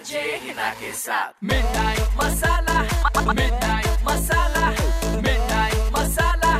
RJ Hina के साथ midnight masala midnight masala midnight masala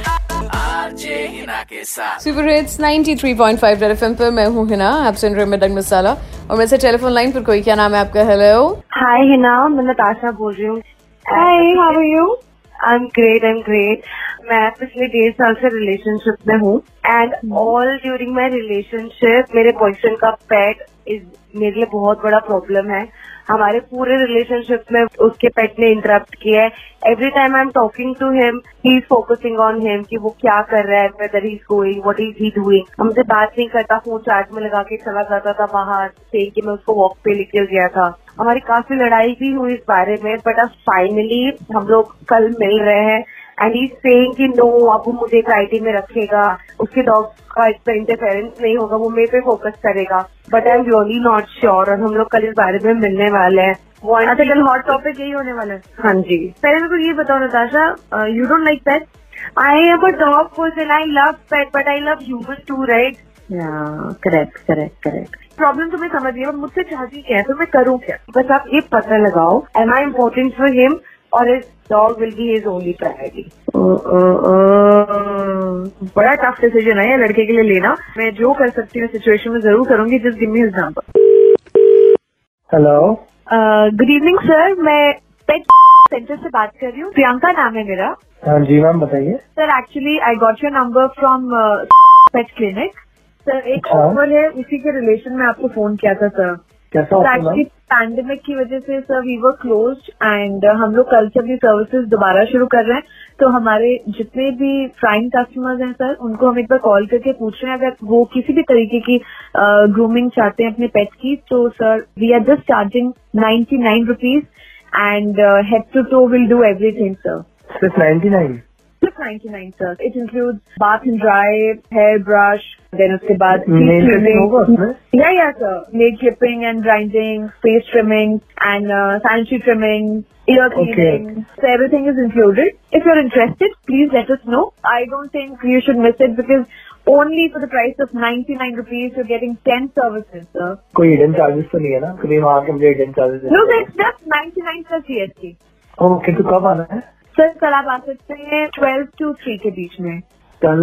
RJ Hina के साथ सुपर हिट्स 93.5 रेड एफएम पर मैं हूँ हिना आप सुन रहे हैं मिडन मसाला और मेरे से टेलीफोन लाइन पर कोई क्या नाम है आपका? हेलो हाय हिना मैं नताशा बोल रही हूँ। Hi how are you I am great I am great मैं पिछले डेढ़ साल से रिलेशनशिप में हूँ and all during my relationship मेरे बॉयफ्रेंड का पेट इज़ मेरे लिए बहुत बड़ा प्रॉब्लम है। हमारे पूरे रिलेशनशिप में उसके पेट ने इंटरप्ट किया है। Every time I am talking to him he is focusing on him कि वो क्या कर रहा है whether is going what is he doing हमसे बात नहीं करता फ़ोन चार्ज में लगा के चला जाता था बाहर से कि मैं उसको वॉक पे लेके गया था। हमारी काफ़ी लड़ाई भी हुई इस बारे में बट अब फाइनली हम लोग कल मिल रहे हैं। एंड ही सेइंग कि नो अब वो मुझे एक आईटी में रखेगा। उसके डॉग का इस पर इंटरफेरेंस नहीं होगा वो मेरे पे फोकस करेगा। But I am really not sure और हम लोग कल इस बारे में मिलने वाले हैं। अच्छा कल हॉट टॉपिक यही होने वाला है। हाँ जी। पहले मेरे को ये बताओ Natasha you don't like pet I am a dog person I love pet but I love human too right correct correct correct problem तुम्हें समझ गई मुझसे चाहती क्या है? तो मैं करूँ क्या? बस आप ये पता लगाओ। Am I important for him और his dog will be his only priority बड़ा टफ डिसीज़न है ये लड़के के लिए लेना। मैं जो कर सकती हूँ सिचुएशन में ज़रूर करूँगी। Just give me his number hello good evening sir मैं पेट सेंटर से बात कर रही हूँ। प्रियंका नाम है मेरा। हाँ जी मैम बताइए। Sir actually I got your number from pet clinic sir एक अच्छा। ऑफ़र है उसी के रिलेशन में आपको फ़ोन किया था सर एक्चुअली पैंडेमिक की वजह से sir we were close and हम लोग कल से अपनी सर्विसेज़ दोबारा शुरू कर रहे हैं। तो हमारे जितने भी प्राइम कस्टमर्स हैं सर उनको हम एक बार कॉल करके पूछ रहे हैं। अगर वो किसी भी तरीके की ग्रूमिंग चाहते हैं अपने पेट की तो sir we are just charging ninety nine rupees and head to toe will do everything sir सिर्फ़ ninety nine Just 99 sir. It includes bath and dry, hair brush, then उसके बाद या sir nail clipping and grinding face trimming and sanitary trimming ear cleaning so everything is included if you are interested please let us know I don't think you should miss it because only for the price of ninety nine rupees you getting ten services sir कोई hidden charges तो नहीं है ना? कभी वहाँ के मुझे charges no दस ninety nine sir ji okay तो कब आना है? सर कल आप आ सकते हैं ट्वेल्व टू थ्री के बीच में. कल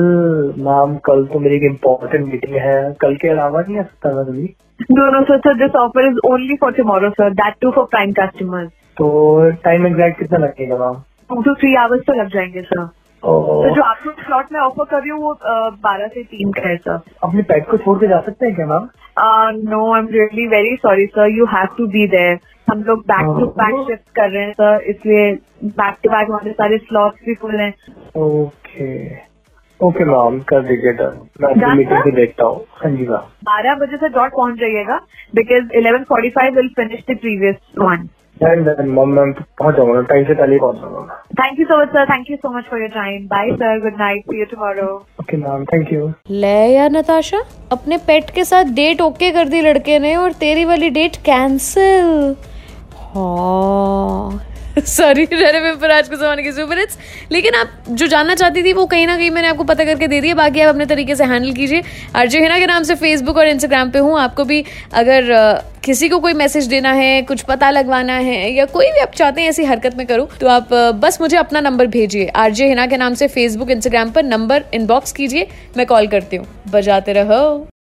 मैम कल तो मेरी एक इम्पोर्टेंट मीटिंग है। कल के अलावा नहीं आ सकता मैं कभी no, sir. So this offer is only for tomorrow, sir. That too for prime customers. तो टाइम एग्जैक्ट कितना लगेगा ma'am? Two to three hours तो लग जाएँगे सर तो जो आपको स्लॉट में ऑफ़र कर रही हूँ वो बारह से तीन का है सर अपने पेट को छोड़ के जा सकते हैं क्या ma'am? No I am really very sorry sir you have to be there हम लोग बैक टू बैक शिफ्ट कर रहे हैं सर इसलिए बैक टू बैक हमारे सारे स्लॉट्स भी फुल हैं। ओके ओके मैम कर दीजिए डन मैं मीटिंग? से देखता हूँ हाँ जी मैम बारह बजे से डॉट पहुँच जाइएगा because eleven forty five will finish the previous one done done ma'am मैं पहुँच जाऊँगा टाइम से पहले पहुँच जाऊँगा thank you so much sir thank you so much for your time bye sir good night see you tomorrow okay ma'am thank you ले यार नताशा? अपने पेट के साथ डेट ओके कर दी लड़के ने और तेरी वाली डेट कैंसिल हाँ। सॉरी पर आज के जमाने की सुपर हिट्स लेकिन आप जो जानना चाहती थी, वो कहीं ना कहीं मैंने आपको पता करके दे दिया बाकी आप अपने तरीके से हैंडल कीजिए। आरजे हिना के नाम से फेसबुक और इंस्टाग्राम पे हूँ। आपको भी अगर किसी को कोई मैसेज देना है, कुछ पता लगवाना है, या कोई भी आप चाहते हैं ऐसी हरकत में करूँ तो आप बस मुझे अपना नंबर भेजिए। आरजे हिना के नाम से फेसबुक इंस्टाग्राम पर नंबर इनबॉक्स कीजिए। मैं कॉल करती हूँ। बजाते रहो।